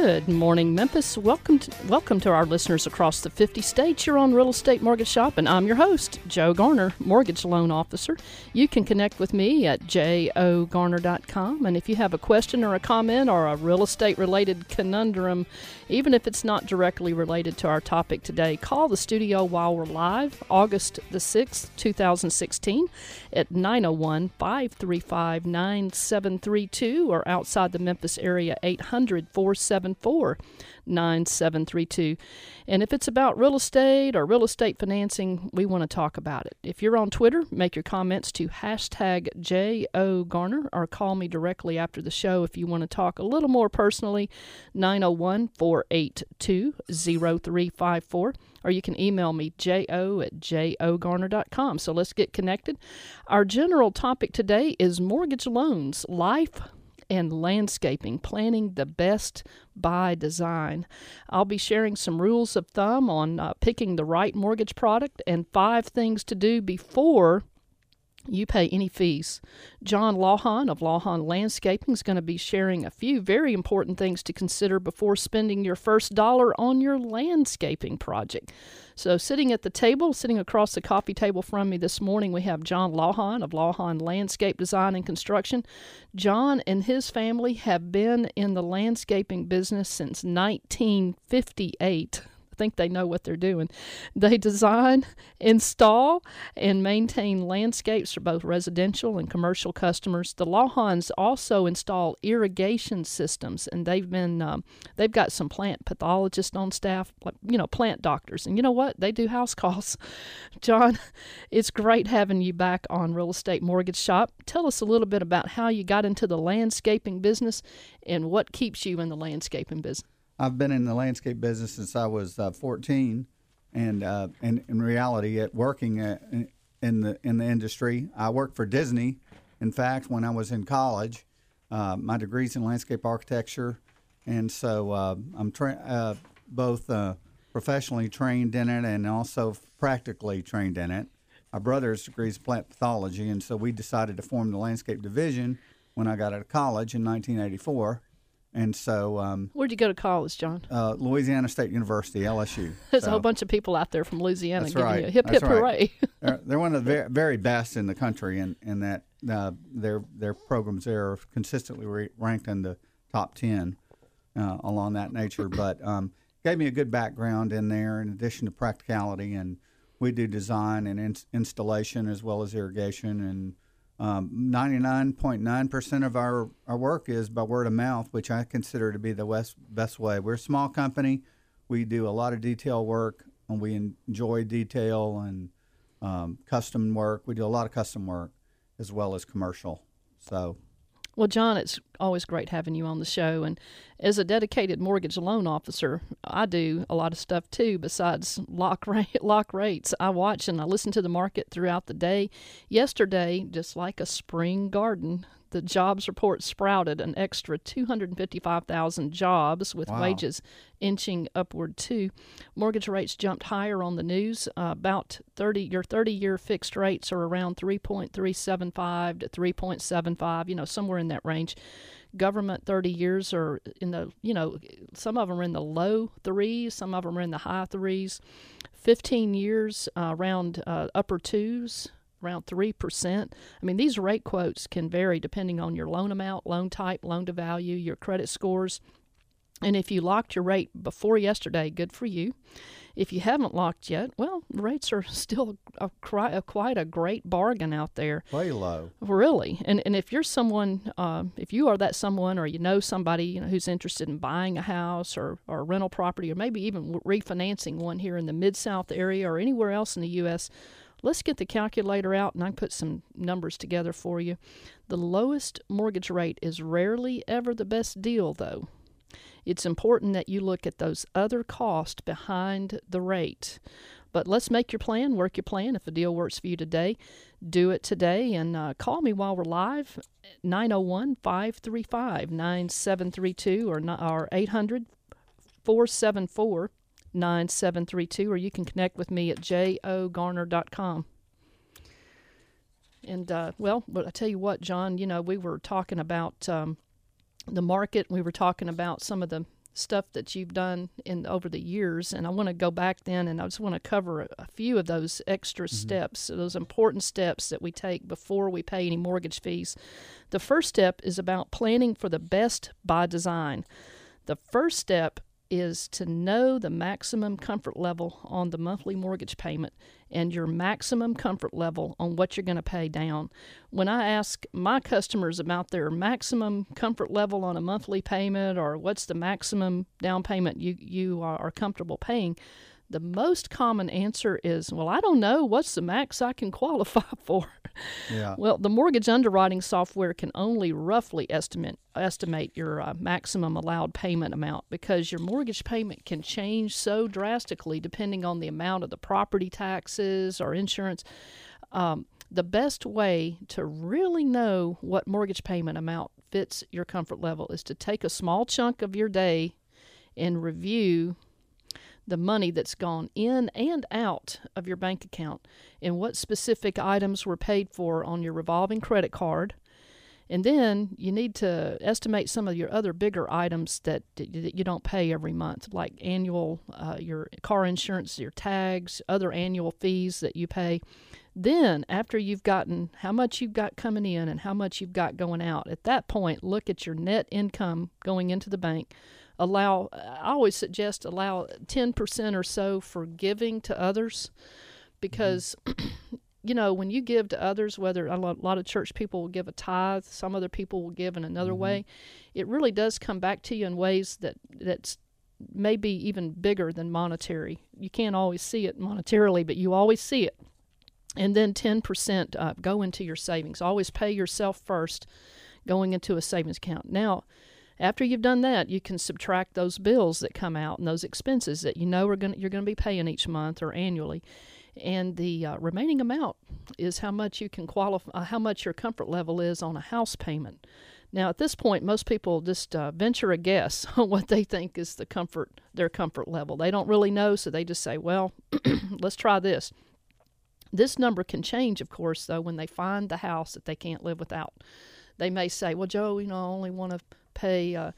Good morning, Memphis. Welcome to, welcome to our listeners across the 50 states. You're on Real Estate Mortgage Shop, and I'm your host, Joe Garner, Mortgage Loan Officer. You can connect with me at jogarner.com, and if you have a question or a comment or a real estate related conundrum, even if it's not directly related to our topic today, call the studio while we're live, August the 6th, 2016, at 901 535 9732, or outside the Memphis area, 800 470 874 9732. And if it's about real estate or real estate financing, we want to talk about it. If you're on Twitter, make your comments to hashtag J.O. Garner or call me directly after the show if you want to talk a little more personally, 901 482 0354 or you can email me jo at jogarner.com. So let's get connected. Our general topic today is mortgage loans, life and landscaping, planning the best by design. I'll be sharing some rules of thumb on uh, picking the right mortgage product and five things to do before you pay any fees. John Lawhon of Lawhon Landscaping is going to be sharing a few very important things to consider before spending your first dollar on your landscaping project. So, sitting at the table, sitting across the coffee table from me this morning, we have John Lawhon of Lawhon Landscape Design and Construction. John and his family have been in the landscaping business since 1958 think they know what they're doing. They design, install, and maintain landscapes for both residential and commercial customers. The Lawhons also install irrigation systems, and they've been um, they've got some plant pathologists on staff, you know plant doctors, and you know what they do house calls. John, it's great having you back on Real Estate Mortgage Shop. Tell us a little bit about how you got into the landscaping business and what keeps you in the landscaping business. I've been in the landscape business since I was uh, 14, and uh, in reality, at working at, in the in the industry, I worked for Disney. In fact, when I was in college, uh, my degree's in landscape architecture, and so uh, I'm tra- uh, both uh, professionally trained in it and also practically trained in it. My brother's degree is plant pathology, and so we decided to form the landscape division when I got out of college in 1984 and so, um, where'd you go to college, John? Uh, Louisiana State University, LSU. There's so, a whole bunch of people out there from Louisiana giving right. you a hip that's hip right. hooray. they're, one of the very, very, best in the country, and in, in that uh, their their programs there are consistently re- ranked in the top ten uh, along that nature. But um, gave me a good background in there, in addition to practicality, and we do design and in- installation as well as irrigation and 99.9% um, of our, our work is by word of mouth, which I consider to be the best, best way. We're a small company. We do a lot of detail work, and we enjoy detail and um, custom work. We do a lot of custom work as well as commercial. So well, John, it's always great having you on the show. And as a dedicated mortgage loan officer, I do a lot of stuff too besides lock rate, lock rates. I watch and I listen to the market throughout the day. Yesterday, just like a spring garden, the jobs report sprouted an extra 255,000 jobs with wow. wages inching upward too. Mortgage rates jumped higher on the news. Uh, about 30 your 30-year fixed rates are around 3.375 to 3.75, you know, somewhere in that range. Government 30 years are in the, you know, some of them are in the low 3s, some of them are in the high 3s. 15 years uh, around uh, upper 2s around 3%. I mean, these rate quotes can vary depending on your loan amount, loan type, loan to value, your credit scores. And if you locked your rate before yesterday, good for you. If you haven't locked yet, well, rates are still a, a, quite a great bargain out there. Way low. Really. And and if you're someone, uh, if you are that someone, or you know somebody you know, who's interested in buying a house or, or a rental property, or maybe even refinancing one here in the Mid South area or anywhere else in the U.S., Let's get the calculator out and I put some numbers together for you. The lowest mortgage rate is rarely ever the best deal, though. It's important that you look at those other costs behind the rate. But let's make your plan, work your plan if a deal works for you today. do it today and uh, call me while we're live 901 535 9732 or 800 474 9732 or you can connect with me at jogarner.com. And uh, well, but I tell you what, John, you know, we were talking about um, the market. We were talking about some of the stuff that you've done in over the years, and I want to go back then, and I just want to cover a, a few of those extra mm-hmm. steps, those important steps that we take before we pay any mortgage fees. The first step is about planning for the best by design. The first step is to know the maximum comfort level on the monthly mortgage payment and your maximum comfort level on what you're going to pay down. When I ask my customers about their maximum comfort level on a monthly payment or what's the maximum down payment you, you are comfortable paying, the most common answer is, Well, I don't know. What's the max I can qualify for? Yeah. Well, the mortgage underwriting software can only roughly estimate estimate your uh, maximum allowed payment amount because your mortgage payment can change so drastically depending on the amount of the property taxes or insurance. Um, the best way to really know what mortgage payment amount fits your comfort level is to take a small chunk of your day and review the money that's gone in and out of your bank account and what specific items were paid for on your revolving credit card. And then you need to estimate some of your other bigger items that, that you don't pay every month, like annual, uh, your car insurance, your tags, other annual fees that you pay. Then, after you've gotten how much you've got coming in and how much you've got going out, at that point, look at your net income going into the bank allow i always suggest allow 10% or so for giving to others because mm-hmm. you know when you give to others whether a lot of church people will give a tithe some other people will give in another mm-hmm. way it really does come back to you in ways that that's maybe even bigger than monetary you can't always see it monetarily but you always see it and then 10% uh, go into your savings always pay yourself first going into a savings account now after you've done that, you can subtract those bills that come out and those expenses that you know are going you're going to be paying each month or annually. And the uh, remaining amount is how much you can qualify, uh, how much your comfort level is on a house payment. Now, at this point, most people just uh, venture a guess on what they think is the comfort, their comfort level. They don't really know, so they just say, "Well, let's try this." This number can change, of course, though, when they find the house that they can't live without. They may say, "Well, Joe, you know, I only want to pay, uh,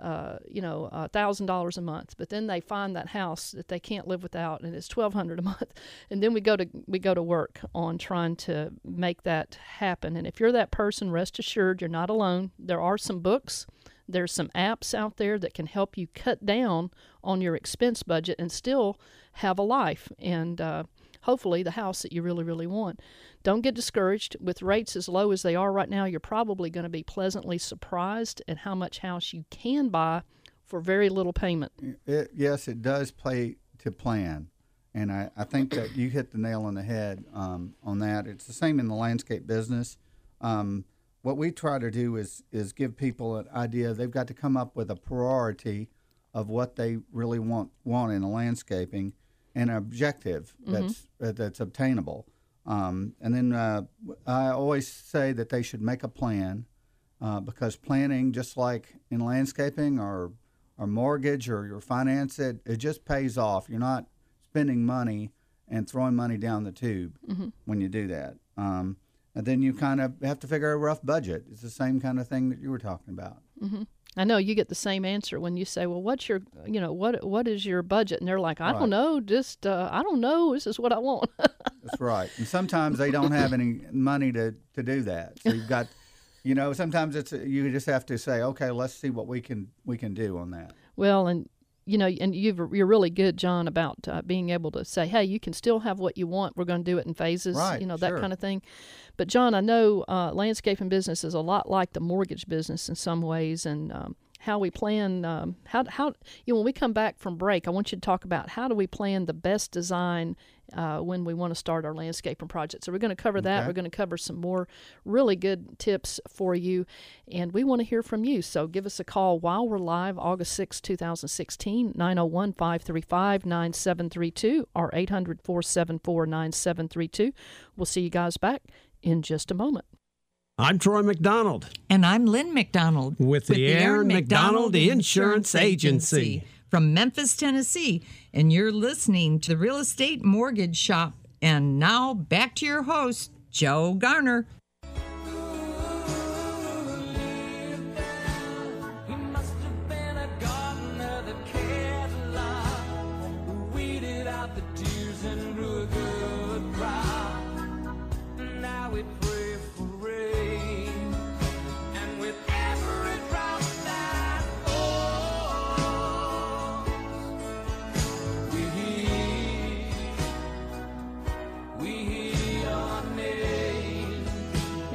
uh, you know, a thousand dollars a month. But then they find that house that they can't live without, and it's twelve hundred a month. And then we go to we go to work on trying to make that happen. And if you're that person, rest assured you're not alone. There are some books. There's some apps out there that can help you cut down on your expense budget and still have a life. And uh, hopefully the house that you really, really want. Don't get discouraged. With rates as low as they are right now, you're probably going to be pleasantly surprised at how much house you can buy for very little payment. It, yes, it does play to plan. And I, I think that you hit the nail on the head um, on that. It's the same in the landscape business. Um, what we try to do is is give people an idea. They've got to come up with a priority of what they really want want in landscaping, and an objective mm-hmm. that's uh, that's obtainable. Um, and then uh, I always say that they should make a plan uh, because planning, just like in landscaping or or mortgage or your finance, it, it just pays off. You're not spending money and throwing money down the tube mm-hmm. when you do that. Um, and then you kind of have to figure a rough budget. It's the same kind of thing that you were talking about. Mm-hmm. I know you get the same answer when you say, "Well, what's your, you know, what what is your budget?" And they're like, "I right. don't know, just uh, I don't know. This is what I want." That's right. And sometimes they don't have any money to to do that. So you've got, you know, sometimes it's you just have to say, "Okay, let's see what we can we can do on that." Well, and you know, and you are really good, John, about uh, being able to say, "Hey, you can still have what you want. We're going to do it in phases." Right, you know that sure. kind of thing. But John, I know uh, landscaping business is a lot like the mortgage business in some ways, and um, how we plan um, how how you know when we come back from break i want you to talk about how do we plan the best design uh, when we want to start our landscaping project so we're going to cover that okay. we're going to cover some more really good tips for you and we want to hear from you so give us a call while we're live august 6 2016 901-535-9732 or 800-474-9732 we'll see you guys back in just a moment. I'm Troy McDonald. And I'm Lynn McDonald. With, the, Aaron McDonald, Insurance Agency. From Memphis, Tennessee. And you're listening to the Real Estate Mortgage Shop. And now back to your host, Joe Garner.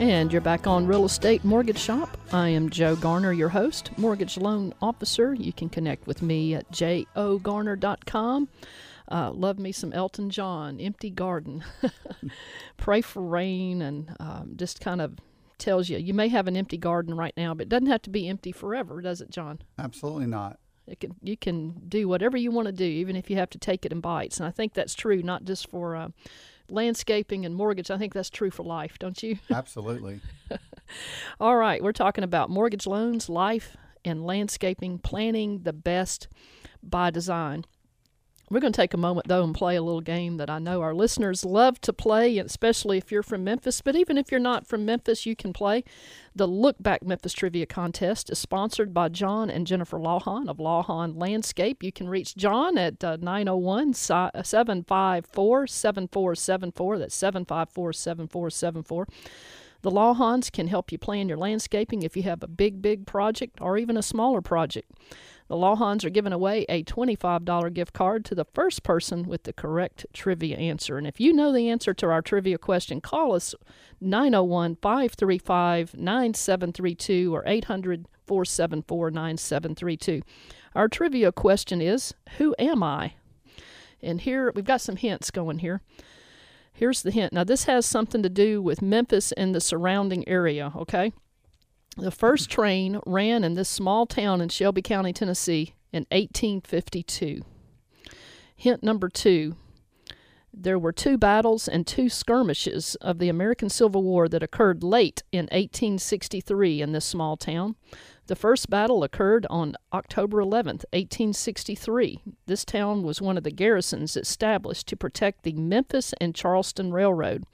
And you're back on Real Estate Mortgage Shop. I am Joe Garner, your host, mortgage loan officer. You can connect with me at jogarner.com. Uh, love me some Elton John, Empty Garden. Pray for rain, and um, just kind of tells you you may have an empty garden right now, but it doesn't have to be empty forever, does it, John? Absolutely not. It can, you can do whatever you want to do, even if you have to take it in bites. And I think that's true, not just for. Uh, landscaping and mortgage. I think that's true for life, don't you? Absolutely. All right, we're talking about mortgage loans, life, and landscaping, planning the best by design. We're going to take a moment, though, and play a little game that I know our listeners love to play, especially if you're from Memphis. But even if you're not from Memphis, you can play. The Look Back Memphis Trivia Contest is sponsored by John and Jennifer Lawhon of Lawhon Landscape. You can reach John at uh, 901 754 7474. That's 754 7474. The Lawhons can help you plan your landscaping if you have a big, big project or even a smaller project. The Lawhons are giving away a $25 gift card to the first person with the correct trivia answer. And if you know the answer to our trivia question, call us 901 535 9732 or 800 474 9732. Our trivia question is Who am I? And here we've got some hints going here. Here's the hint. Now, this has something to do with Memphis and the surrounding area, okay? The first train ran in this small town in Shelby County, Tennessee in 1852. Hint number two there were two battles and two skirmishes of the American Civil War that occurred late in 1863 in this small town. The first battle occurred on October 11, 1863. This town was one of the garrisons established to protect the Memphis and Charleston Railroad.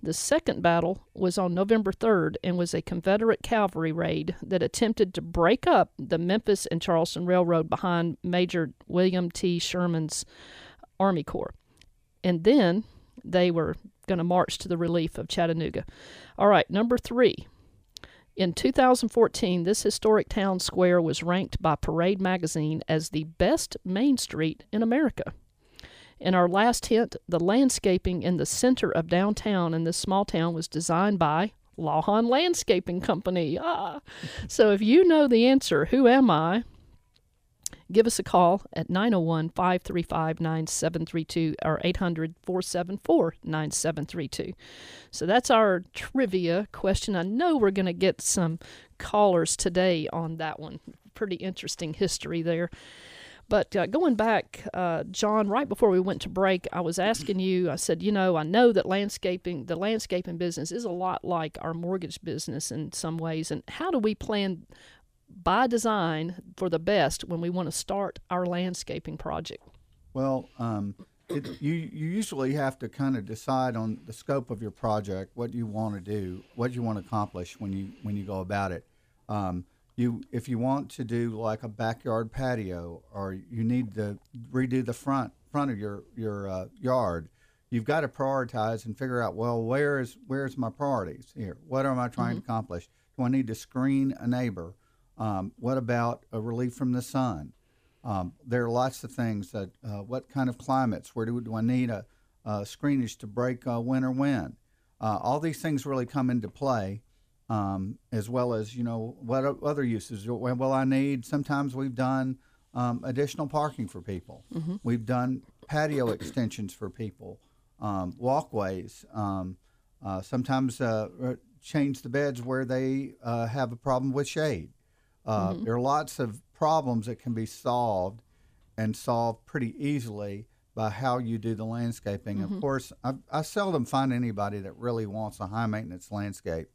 The second battle was on November 3rd and was a Confederate cavalry raid that attempted to break up the Memphis and Charleston Railroad behind Major William T. Sherman's Army Corps. And then they were going to march to the relief of Chattanooga. All right, number three. In 2014, this historic town square was ranked by Parade magazine as the best main street in America. In our last hint, the landscaping in the center of downtown in this small town was designed by Lawhon Landscaping Company. Ah. So if you know the answer, who am I? Give us a call at 901 535 9732 or 800 474 9732. So that's our trivia question. I know we're going to get some callers today on that one. Pretty interesting history there. But uh, going back, uh, John, right before we went to break, I was asking you. I said, you know, I know that landscaping, the landscaping business, is a lot like our mortgage business in some ways. And how do we plan by design for the best when we want to start our landscaping project? Well, um, it, you you usually have to kind of decide on the scope of your project, what you want to do, what you want to accomplish when you when you go about it. Um, you if you want to do like a backyard patio or you need to redo the front front of your your uh, yard you've got to prioritize and figure out well where is where's my priorities here? What am i trying mm-hmm. to accomplish? Do i need to screen a neighbor? Um, what about a relief from the sun? Um, there are lots of things that uh, what kind of climates? Where do, do i need a, a screenage to break uh, winter wind? Uh, all these things really come into play um, as well as you know what other uses. Well, I need. Sometimes we've done um, additional parking for people. Mm-hmm. We've done patio extensions for people, um, walkways. Um, uh, sometimes uh, uh, change the beds where they uh, have a problem with shade. Uh, mm-hmm. There are lots of problems that can be solved and solved pretty easily by how you do the landscaping. Of course, I, I seldom find anybody that really wants a high maintenance landscape.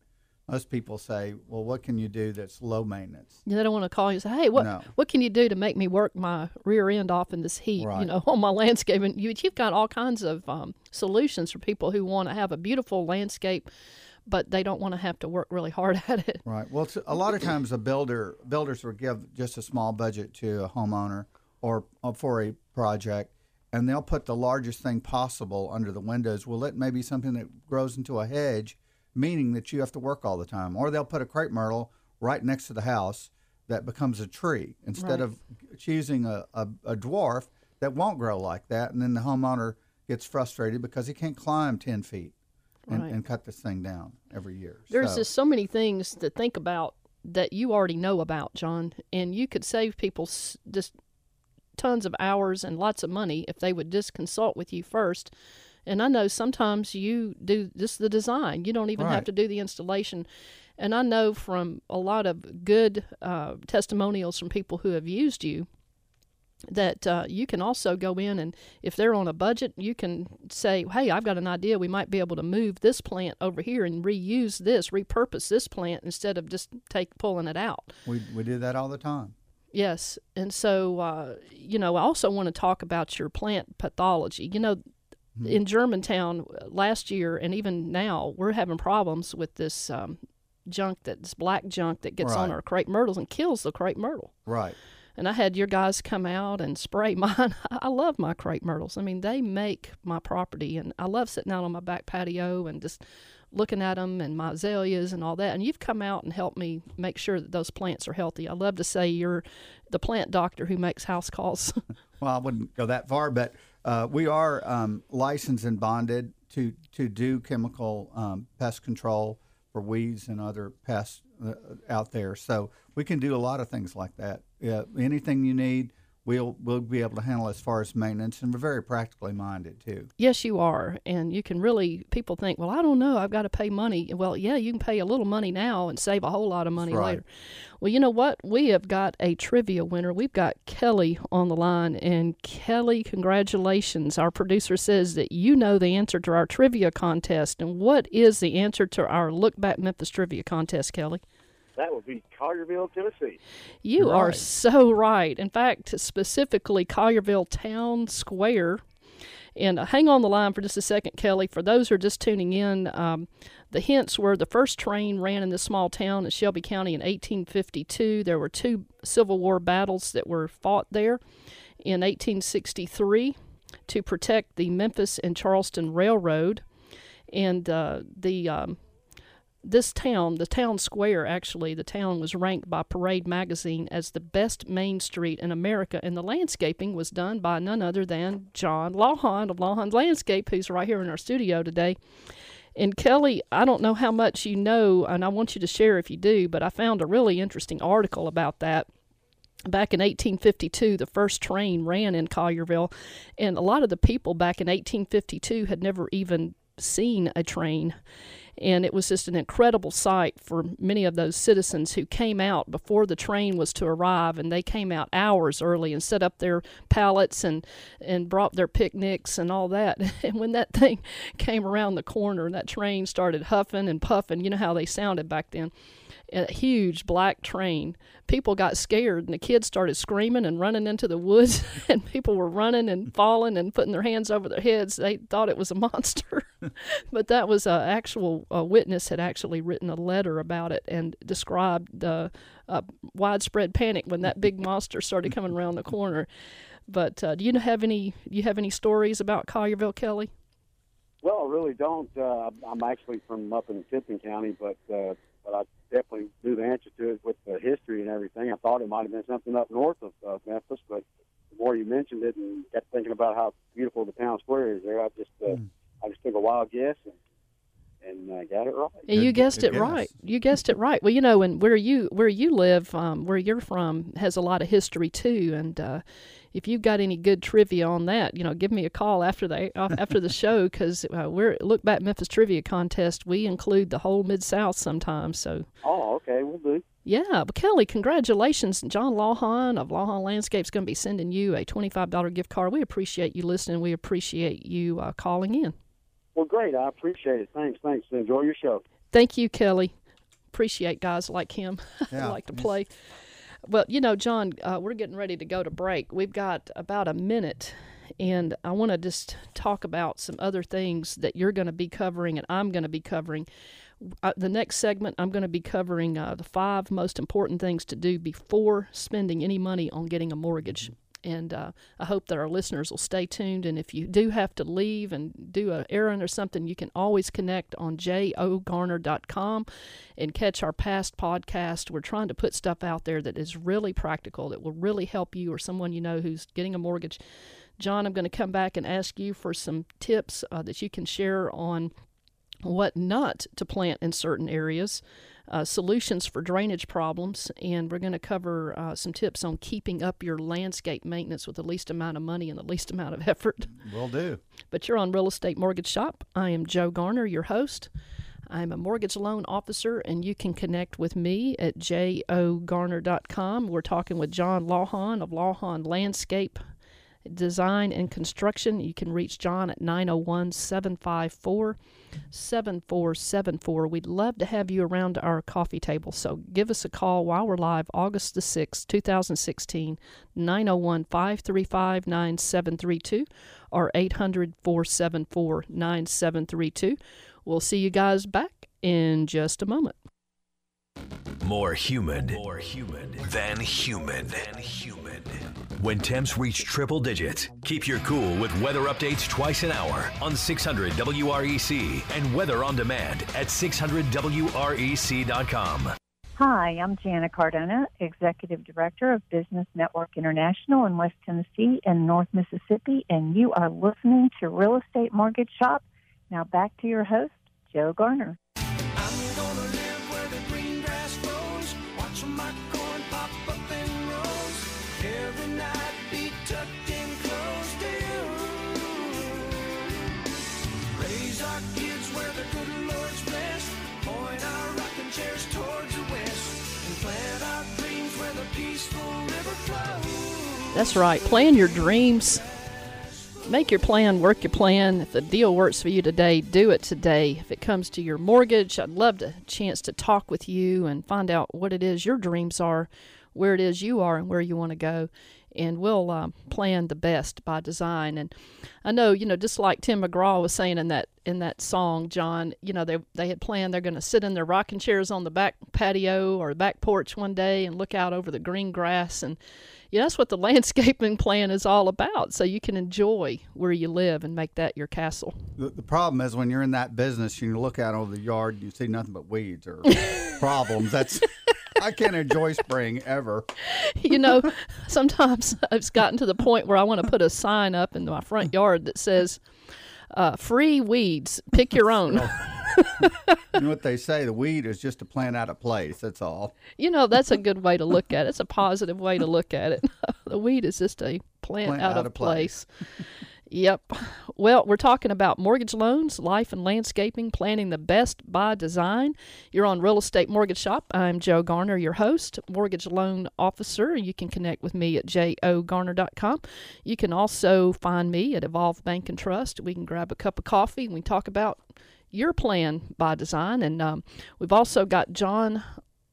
Most people say, "Well, what can you do that's low maintenance?" Yeah, They don't want to call you and say, "Hey, what No. what can you do to make me work my rear end off in this heat?" You know, on my landscaping. You, you've got all kinds of um, solutions for people who want to have a beautiful landscape, but they don't want to have to work really hard at it. Right. Well, a lot of times a builder builders will give just a small budget to a homeowner or, or for a project, and they'll put the largest thing possible under the windows. Well, it may be something that grows into a hedge, meaning that you have to work all the time, or they'll put a crepe myrtle right next to the house that becomes a tree instead Right. of choosing a, a, a dwarf that won't grow like that, and then the homeowner gets frustrated because he can't climb ten feet. And, Right. and cut this thing down every year. There's So- just so many things to think about that you already know about, John, and you could save people just tons of hours and lots of money if they would just consult with you first. And I know sometimes you do just the design. You don't even have to do the installation. And I know from a lot of good uh, testimonials from people who have used you that uh, you can also go in and if they're on a budget, you can say, "Hey, I've got an idea. We might be able to move this plant over here and reuse this, repurpose this plant instead of just take pulling it out." We, we do that all the time. Yes, and so uh, you know, I also want to talk about your plant pathology. You know, in Germantown uh, last year and even now, we're having problems with this um, junk that's black junk that gets on our crepe myrtles and kills the crepe myrtle. Right. And I had your guys come out and spray mine. I love my crepe myrtles. I mean, they make my property, and I love sitting out on my back patio and just looking at them and my azaleas and all that. And you've come out and helped me make sure that those plants are healthy. I love to say you're the plant doctor who makes house calls. Well, I wouldn't go that far, but uh, we are um, licensed and bonded to to do chemical um, pest control for weeds and other pests uh, out there. So we can do a lot of things like that. Yeah, anything you need, we'll we'll be able to handle as far as maintenance, and we're very practically minded too. yes, you are. And you can really, people think, well, I don't know, I've got to pay money. Well, yeah, you can pay a little money now and save a whole lot of money right. later. Well, you know what? We have got a trivia winner. We've got Kelly on the line. And Kelly, congratulations. Our producer says that you know the answer to our trivia contest. And what is the answer to our Look Back Memphis trivia contest, Kelly? That would be Collierville, Tennessee. You are so right. In fact, specifically Collierville Town Square. And uh, hang on the line for just a second, Kelly. For those who are just tuning in, um, the hints were the first train ran in this small town in Shelby County in 1852. There were two Civil War battles that were fought there in 1863 to protect the Memphis and Charleston Railroad. And uh, the um, this town, the town square, actually, the town was ranked by Parade magazine as the best main street in America, and the landscaping was done by none other than John Lawhon of Lawhon Landscape, who's right here in our studio today. And Kelly, I don't know how much you know, and I want you to share if you do, but I found a really interesting article about that. Back in 1852, the first train ran in Collierville, and a lot of the people back in 1852 had never even seen a train. And it was just an incredible sight for many of those citizens who came out before the train was to arrive, and they came out hours early and set up their pallets and, and brought their picnics and all that. And when that thing came around the corner, that train started huffing and puffing. You know how they sounded back then a huge black train. People got scared, and the kids started screaming and running into the woods, and people were running and falling and putting their hands over their heads. They thought it was a monster, but that was an actual a witness had actually written a letter about it and described the uh, widespread panic when that big monster started coming around the corner. But uh, do you have any? Do you have any stories about Collierville, Kelly? Well, I really don't. Uh, I'm actually from up in Tipton County, but uh, but I definitely knew the answer to it with the history and everything. I thought it might have been something up north of uh, Memphis, but the more you mentioned it and kept thinking about how beautiful the town square is there, I just uh, I just took a wild guess and and I got it right. And you Good- guessed good it right. You guessed it right. Well, you know, and where you where you live, um, where you're from, has a lot of history too. And uh, if you've got any good trivia on that, you know, give me a call after the after the show because uh, we're look back Memphis trivia contest. We include the whole mid South sometimes. So Oh, okay, we'll do. yeah, but Kelly, congratulations. John Lawhon of Lawhon Landscape is going to be sending you a twenty five dollar gift card. We appreciate you listening. We appreciate you uh, calling in. Well, great. I appreciate it. Thanks. Thanks. Enjoy your show. Thank you, Kelly. Appreciate guys like him. Yeah, like to he's- play. Well, you know, John, uh, we're getting ready to go to break. We've got about a minute, and I want to just talk about some other things that you're going to be covering and I'm going to be covering. Uh, the next segment, I'm going to be covering uh, the five most important things to do before spending any money on getting a mortgage. And uh, I hope that our listeners will stay tuned. And if you do have to leave and do an errand or something, you can always connect on jogarner.com and catch our past podcast. We're trying to put stuff out there that is really practical, that will really help you or someone you know who's getting a mortgage. John, I'm going to come back and ask you for some tips uh, that you can share on what not to plant in certain areas, uh, solutions for drainage problems, and we're going to cover uh, some tips on keeping up your landscape maintenance with the least amount of money and the least amount of effort. Will do. But you're on Real Estate Mortgage Shop. I am Joe Garner, your host. I'm a mortgage loan officer, and you can connect with me at jogarner.com. We're talking with John Lawhon of Lawhon Landscape Design and Construction. You can reach John at 901 754 7474. We'd love to have you around our coffee table, so give us a call while we're live August the 6th, 2016, 901 535 9732 or 800 474 9732. We'll see you guys back in just a moment. More humid. More humid than human. Than human. When temps reach triple digits, keep your cool with weather updates twice an hour on 600 WREC and weather on demand at 600WREC.com. Hi, I'm Jana Cardona, Executive Director of Business Network International in West Tennessee and North Mississippi, and you are listening to Real Estate Mortgage Shop. Now back to your host, Joe Garner. That's right. Plan your dreams. Make your plan, work your plan. If the deal works for you today, do it today. If it comes to your mortgage, I'd love a chance to talk with you and find out what it is your dreams are, where it is you are, and where you want to go. And we'll uh, plan the best by design. And I know, you know, just like Tim McGraw was saying in that in that song, John, you know, they they had planned they're going to sit in their rocking chairs on the back patio or back porch one day and look out over the green grass and yeah, that's what the landscaping plan is all about. So you can enjoy where you live and make that your castle. The, the problem is when you're in that business, you look out over the yard, and you see nothing but weeds or problems. That's I can't enjoy spring ever. You know, sometimes it's gotten to the point where I want to put a sign up in my front yard that says, uh, "Free weeds, pick your own." You know what they say? The weed is just a plant out of place. That's all. You know, that's a good way to look at it. It's a positive way to look at it. the weed is just a plant, Plant out, out of place. place. yep. Well, we're talking about mortgage loans, life and landscaping, planning the best by design. You're on Real Estate Mortgage Shop. I'm Joe Garner, your host, mortgage loan officer. You can connect with me at jogarner.com. You can also find me at Evolve Bank and Trust. We can grab a cup of coffee and we talk about your plan by design. And um, we've also got John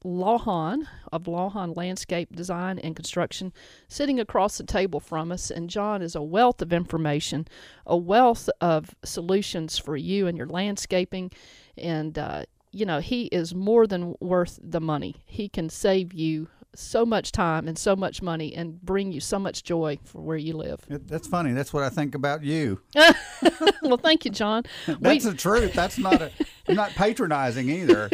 Lawhon of Lawhon Landscape Design and Construction sitting across the table from us. And John is a wealth of information, a wealth of solutions for you and your landscaping. And, uh, you know, he is more than worth the money. He can save you so much time and so much money and bring you so much joy for where you live. That's funny. That's what I think about you. well, thank you, John. That's the truth. That's not a. I'm not patronizing either.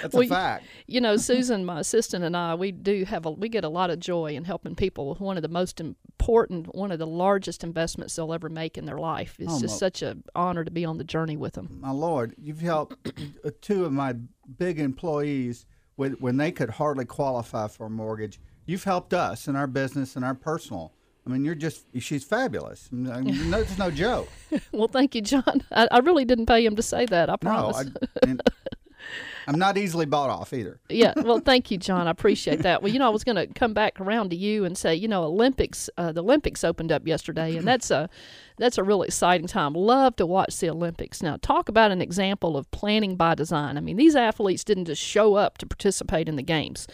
That's a fact. you know, Susan, my assistant, and I, we do have a we get a lot of joy in helping people with one of the most important, one of the largest investments they'll ever make in their life. It's Oh, just well- such an honor to be on the journey with them. My Lord, you've helped uh, two of my big employees when, when they could hardly qualify for a mortgage. You've helped us in our business and our personal. I mean, you're just, she's fabulous. I no, it's no joke. well, thank you, John. I, I really didn't pay him to say that. I No, promise. I, and I'm not easily bought off either. yeah, well, thank you, John. I appreciate that. Well, you know, I was going to come back around to you and say, you know, Olympics, uh, the Olympics opened up yesterday, and that's a that's a really exciting time. Love to watch the Olympics. Now, talk about an example of planning by design. I mean, these athletes didn't just show up to participate in the games.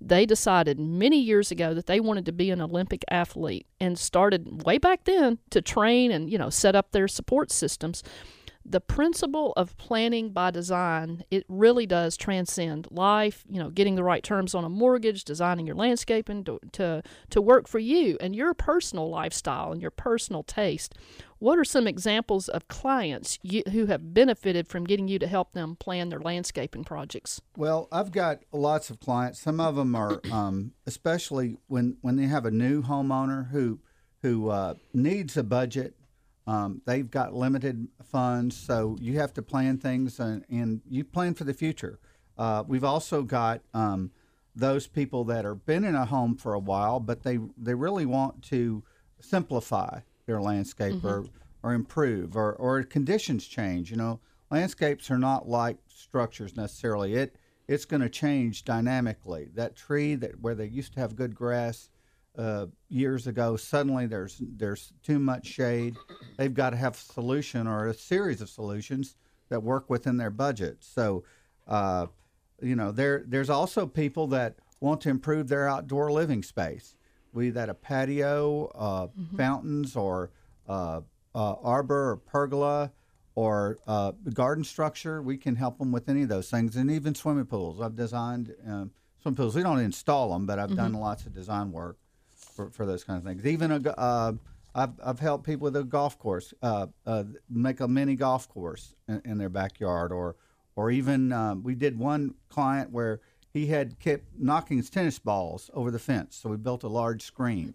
They decided many years ago that they wanted to be an Olympic athlete and started way back then to train and, you know, set up their support systems the principle of planning by design it really does transcend life you know getting the right terms on a mortgage designing your landscaping to, to to work for you and your personal lifestyle and your personal taste what are some examples of clients you, who have benefited from getting you to help them plan their landscaping projects Well, I've got lots of clients. Some of them are, um, especially when, when they have a new homeowner who who uh, needs a budget. Um, they've got limited funds, so you have to plan things and, and you plan for the future. Uh, we've also got um, those people that have been in a home for a while, but they they really want to simplify their landscape or, or improve or, or conditions change. You know, landscapes are not like structures necessarily. It it's going to change dynamically. That tree that where they used to have good grass uh, years ago, suddenly there's there's too much shade. They've got to have a solution or a series of solutions that work within their budget. So, uh, you know, there there's also people that want to improve their outdoor living space, be that a patio, uh, fountains, or uh, uh, arbor or pergola or uh, garden structure. We can help them with any of those things, and even swimming pools. I've designed um, swimming pools. We don't install them, but I've done lots of design work for, for those kind of things. Even a, uh, I've, I've helped people with a golf course, uh, uh, make a mini golf course in, in their backyard, or or even um, we did one client where he had kept knocking his tennis balls over the fence, so we built a large screen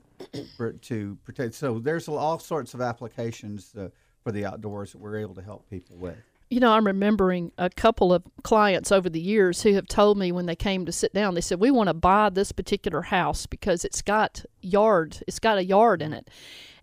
for to protect. So there's all sorts of applications uh, for the outdoors that we're able to help people with. You know, I'm remembering a couple of clients over the years who have told me when they came to sit down, they said, We want to buy this particular house because it's got yard, it's got a yard in it.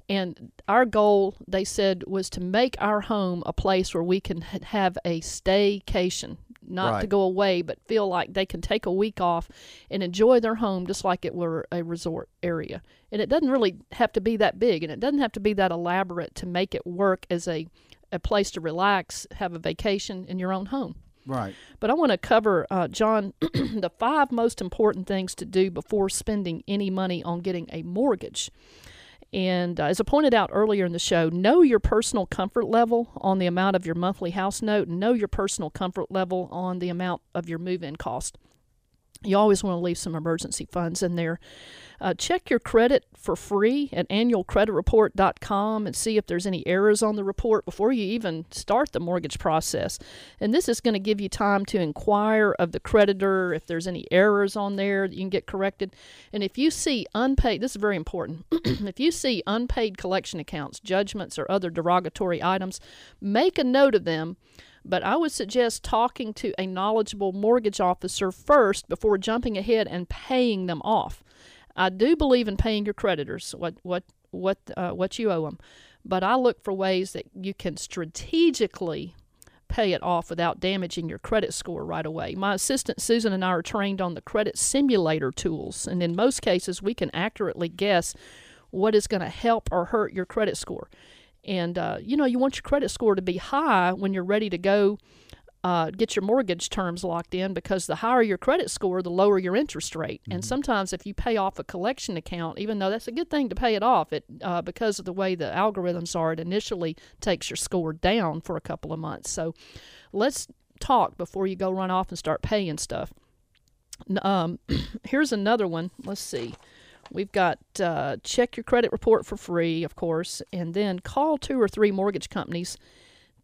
And our goal, they said, was to make our home a place where we can have a staycation, not to go away, but feel like they can take a week off and enjoy their home just like it were a resort area. And it doesn't really have to be that big and it doesn't have to be that elaborate to make it work as a, a place to relax, have a vacation in your own home. Right. But I want to cover, uh, John, the five most important things to do before spending any money on getting a mortgage. And uh, as I pointed out earlier in the show, know your personal comfort level on the amount of your monthly house note, and know your personal comfort level on the amount of your move in cost. You always want to leave some emergency funds in there. Uh, check your credit for free at annualcreditreport.com and see if there's any errors on the report before you even start the mortgage process. And this is going to give you time to inquire of the creditor if there's any errors on there that you can get corrected. And if you see unpaid, this is very important. if you see unpaid collection accounts, judgments, or other derogatory items, make a note of them but I would suggest talking to a knowledgeable mortgage officer first before jumping ahead and paying them off. I do believe in paying your creditors what what what uh, what you owe them, but I look for ways that you can strategically pay it off without damaging your credit score right away. My assistant Susan and I are trained on the credit simulator tools, and in most cases, we can accurately guess what is going to help or hurt your credit score. And uh, you know, you want your credit score to be high when you're ready to go uh, get your mortgage terms locked in because the higher your credit score, the lower your interest rate. And sometimes, if you pay off a collection account, even though that's a good thing to pay it off, it uh, because of the way the algorithms are, it initially takes your score down for a couple of months. So, let's talk before you go run off and start paying stuff. Um, here's another one. Let's see. We've got uh, check your credit report for free, of course, and then call two or three mortgage companies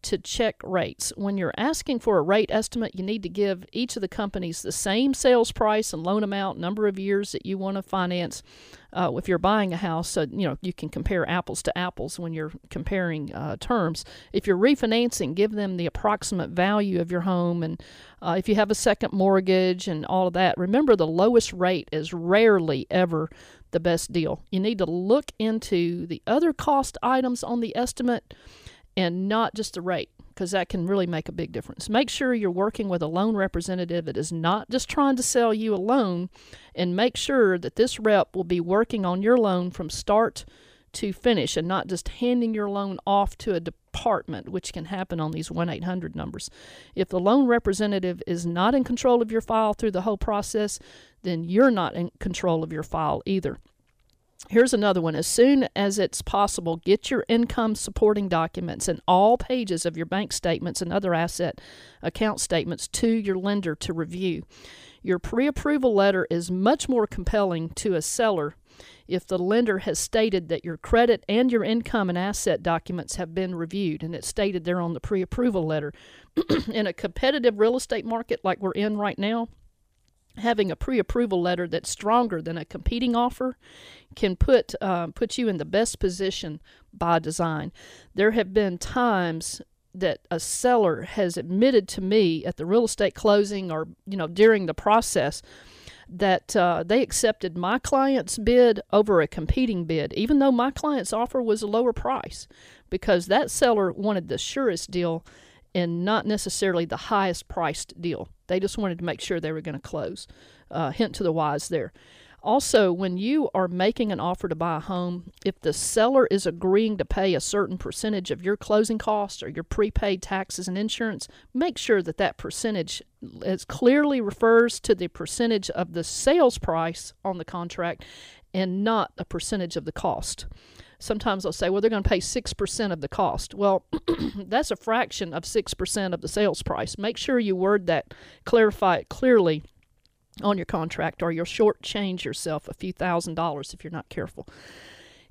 to check rates. When you're asking for a rate estimate, you need to give each of the companies the same sales price and loan amount, number of years that you want to finance. Uh, if you're buying a house, so you know you can compare apples to apples when you're comparing uh, terms. If you're refinancing, give them the approximate value of your home, and uh, if you have a second mortgage and all of that. Remember, the lowest rate is rarely ever the best deal. You need to look into the other cost items on the estimate and not just the rate because that can really make a big difference. Make sure you're working with a loan representative that is not just trying to sell you a loan, and make sure that this rep will be working on your loan from start to finish and not just handing your loan off to a department, which can happen on these 1 800 numbers. If the loan representative is not in control of your file through the whole process, then you're not in control of your file either. Here's another one. As soon as it's possible, get your income supporting documents and all pages of your bank statements and other asset account statements to your lender to review. Your pre approval letter is much more compelling to a seller if the lender has stated that your credit and your income and asset documents have been reviewed and it's stated there on the pre approval letter. in a competitive real estate market like we're in right now, having a pre-approval letter that's stronger than a competing offer can put uh, put you in the best position by design. There have been times that a seller has admitted to me at the real estate closing or you know during the process that uh, they accepted my client's bid over a competing bid, even though my client's offer was a lower price, because that seller wanted the surest deal and not necessarily the highest priced deal. They just wanted to make sure they were going to close. Uh, hint to the wise there. Also, when you are making an offer to buy a home, if the seller is agreeing to pay a certain percentage of your closing costs or your prepaid taxes and insurance, make sure that that percentage as clearly refers to the percentage of the sales price on the contract and not a percentage of the cost sometimes they'll say, well, they're going to pay 6% of the cost. Well, that's a fraction of 6% of the sales price. Make sure you word that, clarify it clearly on your contract, or you'll shortchange yourself a few thousand dollars if you're not careful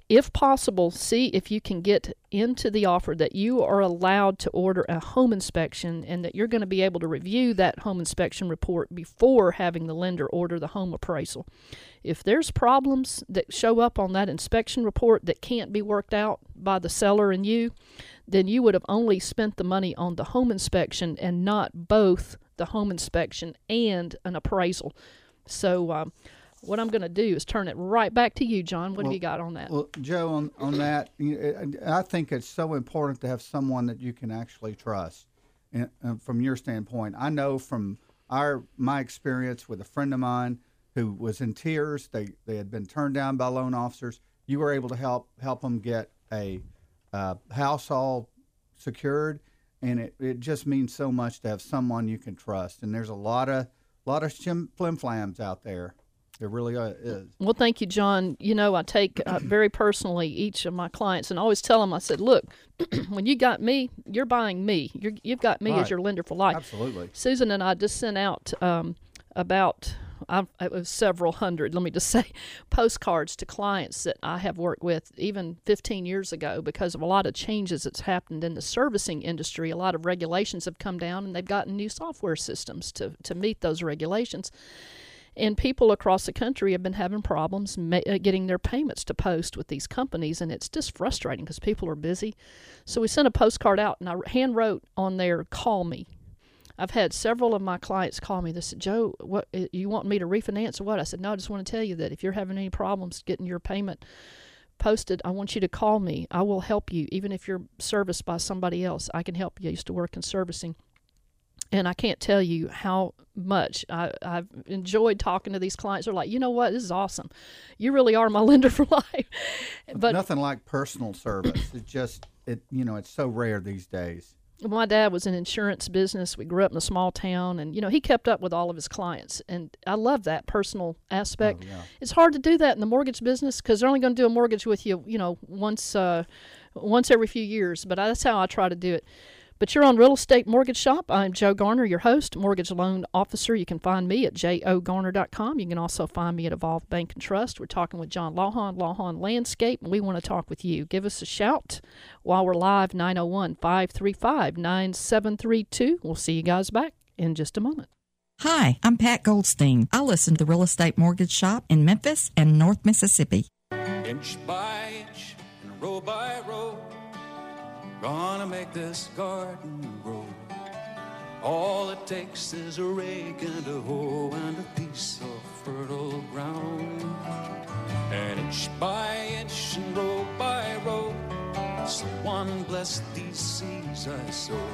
if possible, see if you can get into the offer that you are allowed to order a home inspection and that you're going to be able to review that home inspection report before having the lender order the home appraisal. If there's problems that show up on that inspection report that can't be worked out by the seller and you, then you would have only spent the money on the home inspection and not both the home inspection and an appraisal. So, um, what I'm going to do is turn it right back to you, John. What well, have you got on that? Well, Joe, on, on that, I think it's so important to have someone that you can actually trust. And, and from your standpoint, I know from our my experience with a friend of mine who was in tears. They they had been turned down by loan officers. You were able to help help them get a uh, house all secured, and it, it just means so much to have someone you can trust. And there's a lot of lot of flim flams out there. It really uh, is. Well, thank you, John. You know, I take uh, very personally each of my clients and always tell them, I said, look, when you got me, you're buying me. you have got me right. as your lender for life. Absolutely. Susan and I just sent out um, about I've, it was several hundred, let me just say, postcards to clients that I have worked with even 15 years ago because of a lot of changes that's happened in the servicing industry. A lot of regulations have come down and they've gotten new software systems to, to meet those regulations. And people across the country have been having problems ma- uh, getting their payments to post with these companies, and it's just frustrating because people are busy. So we sent a postcard out, and I hand wrote on there, "Call me." I've had several of my clients call me. They said, "Joe, what uh, you want me to refinance or what?" I said, "No, I just want to tell you that if you're having any problems getting your payment posted, I want you to call me. I will help you, even if you're serviced by somebody else. I can help you. I used to work in servicing." And I can't tell you how much I, have enjoyed talking to these clients. They're like, you know what, this is awesome. You really are my lender for life. but nothing like personal service. it just it you know it's so rare these days. My dad was in insurance business. We grew up in a small town, and you know he kept up with all of his clients, and I love that personal aspect. Oh, yeah. It's hard to do that in the mortgage business because they're only going to do a mortgage with you, you know, once uh, once every few years. But that's how I try to do it But you're on Real Estate Mortgage Shop. I'm Joe Garner, your host, mortgage loan officer. You can find me at jogarner.com. You can also find me at Evolve Bank and Trust. We're talking with John Lawhon, Lawhon Landscape, and we want to talk with you. Give us a shout while we're live, 901 535 9732. We'll see you guys back in just a moment. Hi, I'm Pat Goldstein. I listen to the Real Estate Mortgage Shop in Memphis and North Mississippi. Inch by inch and row by row, gonna make this garden grow. All it takes is a rake and a hoe and a piece of fertile ground. And inch by inch and row by row, someone blessed these seeds I sow.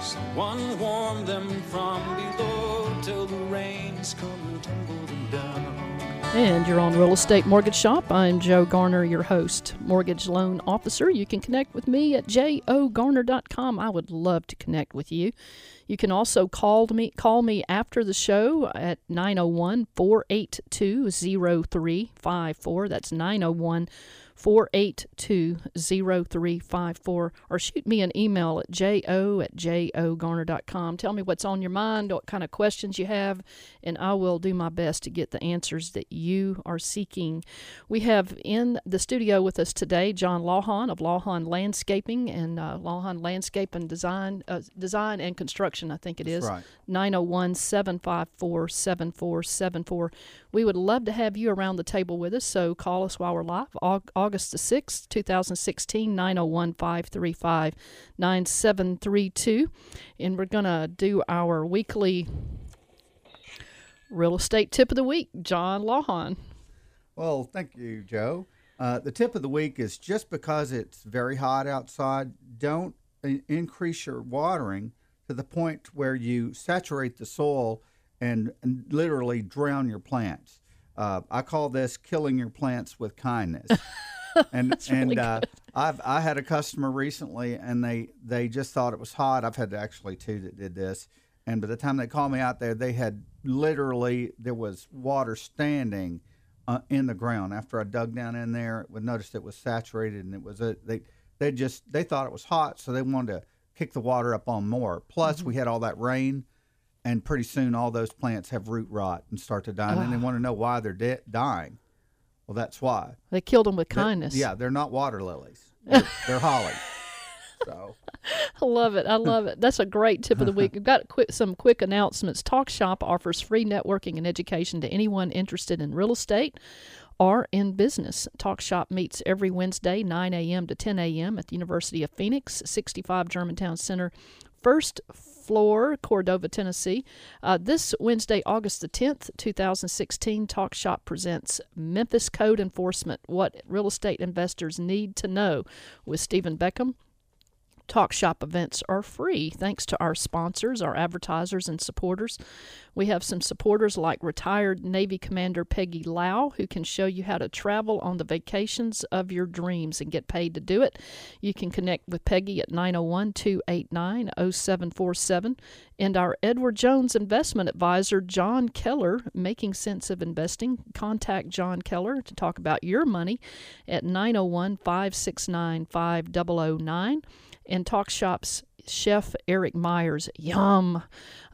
Someone warm them from below till the rains come tumbling down. And you're on Real Estate Mortgage Shop. I'm Joe Garner, your host, mortgage loan officer. You can connect with me at jogarner.com. I would love to connect with you. You can also call me call me after the show at 901-482-0354. That's 901 482-0354 or shoot me an email at jo at jogarner.com. Tell me what's on your mind, what kind of questions you have, and I will do my best to get the answers that you are seeking. We have in the studio with us today John Lawhon of Lawhon Landscaping and uh, Lawhon Landscape and Design, uh, Design and Construction, I think it is. right. 901 754 7474. We would love to have you around the table with us, so call us while we're live. August the 6th, 2016, 901 535 9732. And we're going to do our weekly real estate tip of the week. John Lawhon. Well, thank you, Joe. Uh, the tip of the week is just because it's very hot outside, don't increase your watering to the point where you saturate the soil and, and literally drown your plants. Uh, I call this killing your plants with kindness. and and uh, I've I had a customer recently, and they they just thought it was hot. I've had actually two that did this, and by the time they called me out there, they had literally there was water standing uh, in the ground. After I dug down in there, we noticed it was saturated, and it was a they they just they thought it was hot, so they wanted to kick the water up on more. Plus, we had all that rain. And pretty soon, all those plants have root rot and start to die, and they ah. want to know why they're de- dying. Well, that's why. They killed them with They're- kindness. yeah, they're not water lilies. They're, they're hollies. So I love it. I love it. That's a great tip of the week. We've got quick, some quick announcements. Talk Shop offers free networking and education to anyone interested in real estate or in business. Talk Shop meets every Wednesday, 9 a.m. to 10 a.m. at the University of Phoenix, 65 Germantown Center, first floor, Cordova, Tennessee. Uh, this Wednesday, August the 10th, 2016, Talk Shop presents Memphis Code Enforcement What Real Estate Investors Need to Know with Stephen Beckham. Talk Shop events are free thanks to our sponsors, our advertisers, and supporters. We have some supporters like retired Navy Commander Peggy Lau, who can show you how to travel on the vacations of your dreams and get paid to do it. You can connect with Peggy at 901 289 0747. And our Edward Jones investment advisor, John Keller, Making Sense of Investing. Contact John Keller to talk about your money at 901 569 5009 and Talk Shop's chef Eric Myers, yum,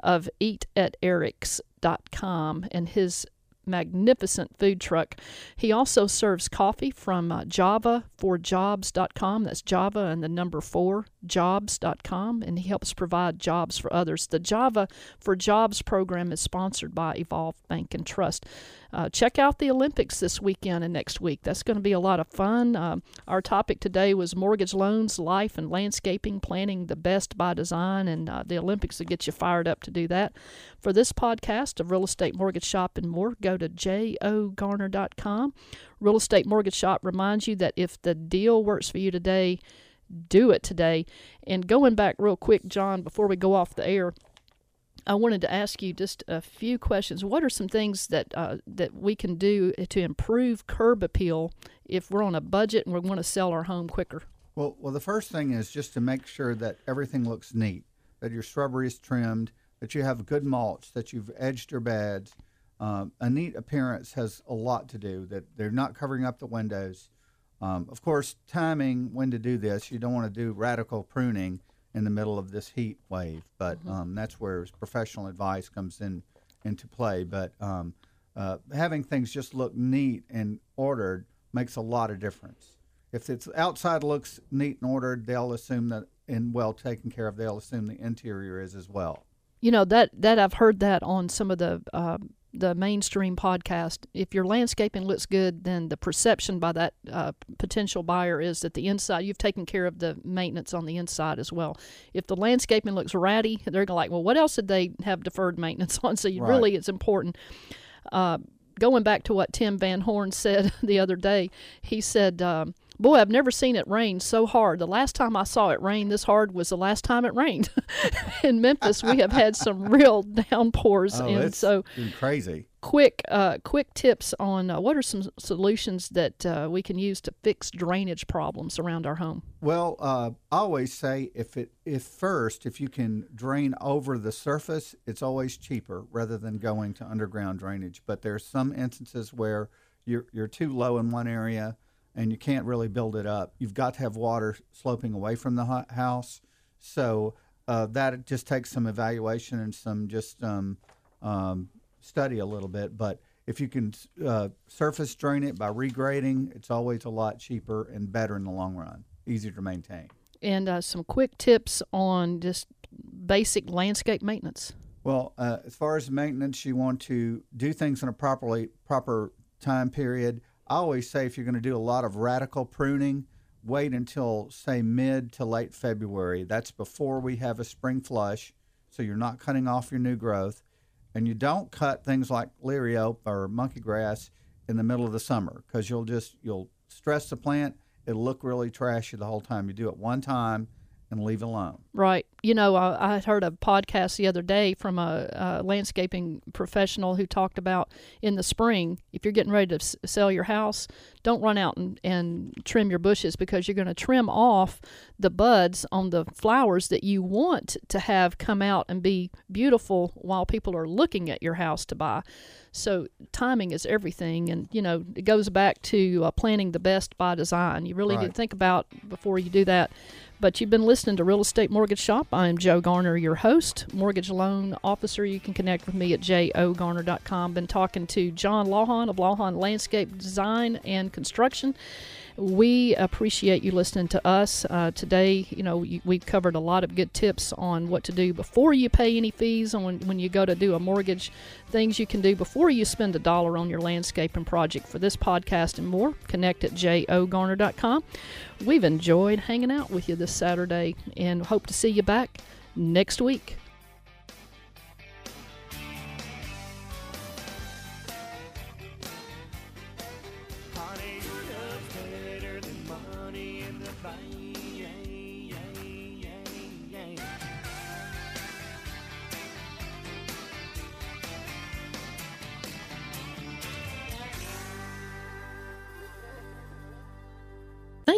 of eataterics.com and his magnificent food truck. He also serves coffee from uh, java4jobs.com. That's Java and the number 4 jobs.com and he helps provide jobs for others. The Java for Jobs program is sponsored by Evolve Bank and Trust. Uh, check out the Olympics this weekend and next week. That's going to be a lot of fun. Um, our topic today was mortgage loans, life, and landscaping, planning the best by design, and uh, the Olympics will get you fired up to do that. For this podcast of Real Estate Mortgage Shop and more, go to jogarner.com. Real Estate Mortgage Shop reminds you that if the deal works for you today, do it today. And going back real quick, John, before we go off the air, I wanted to ask you just a few questions. What are some things that uh, that we can do to improve curb appeal if we're on a budget and we want to sell our home quicker? Well, well, the first thing is just to make sure that everything looks neat, that your shrubbery is trimmed, that you have good mulch, that you've edged your beds. Um, a neat appearance has a lot to do. That they're not covering up the windows. Um, of course, timing when to do this. You don't want to do radical pruning in the middle of this heat wave. But Mm-hmm. um, that's where professional advice comes in into play. But um, uh, having things just look neat and ordered makes a lot of difference. If it's outside looks neat and ordered, they'll assume that and well taken care of. They'll assume the interior is as well. You know that that I've heard that on some of the uh, the mainstream podcast. If your landscaping looks good, then the perception by that uh, potential buyer is that the inside you've taken care of the maintenance on the inside as well. If the landscaping looks ratty, they're gonna like, well, what else did they have deferred maintenance on? So you Right. really, it's important. Uh, going back to what Tim Van Horn said the other day, he said. Um, Boy, I've never seen it rain so hard. The last time I saw it rain this hard was the last time it rained. In Memphis, we have had some real downpours, Oh, and so crazy. quick, uh, quick tips on uh, what are some solutions that uh, we can use to fix drainage problems around our home. Well, uh, I always say if it if first if you can drain over the surface, it's always cheaper rather than going to underground drainage. But there's some instances where you're you're too low in one area and you can't really build it up. You've got to have water sloping away from the house. So uh, that just takes some evaluation and some just um, um, study a little bit. But if you can uh, surface drain it by regrading, it's always a lot cheaper and better in the long run, easier to maintain. And uh, some quick tips on just basic landscape maintenance. Well, uh, as far as maintenance, you want to do things in a properly proper time period. I always say if you're going to do a lot of radical pruning, wait until say mid to late February. That's before we have a spring flush, so you're not cutting off your new growth, and you don't cut things like liriope or monkey grass in the middle of the summer because you'll just you'll stress the plant. It'll look really trashy the whole time. You do it one time and leave it alone. Right. You know, I, I heard a podcast the other day from a, a landscaping professional who talked about in the spring, if you're getting ready to s- sell your house, don't run out and, and trim your bushes because you're going to trim off the buds on the flowers that you want to have come out and be beautiful while people are looking at your house to buy. So timing is everything, and you know it goes back to uh, planning the best by design. You really need to think about before you do that. But you've been listening to Real Estate Mortgage Shop. I'm Joe Garner, your host, mortgage loan officer. You can connect with me at jogarner.com. Been talking to John Lawhon of Lawhon Landscape Design and Construction. We appreciate you listening to us uh, today. You know, we've covered a lot of good tips on what to do before you pay any fees, on when, when you go to do a mortgage, things you can do before you spend a dollar on your landscaping project. For this podcast and more, connect at jogarner.com. We've enjoyed hanging out with you this Saturday and hope to see you back next week.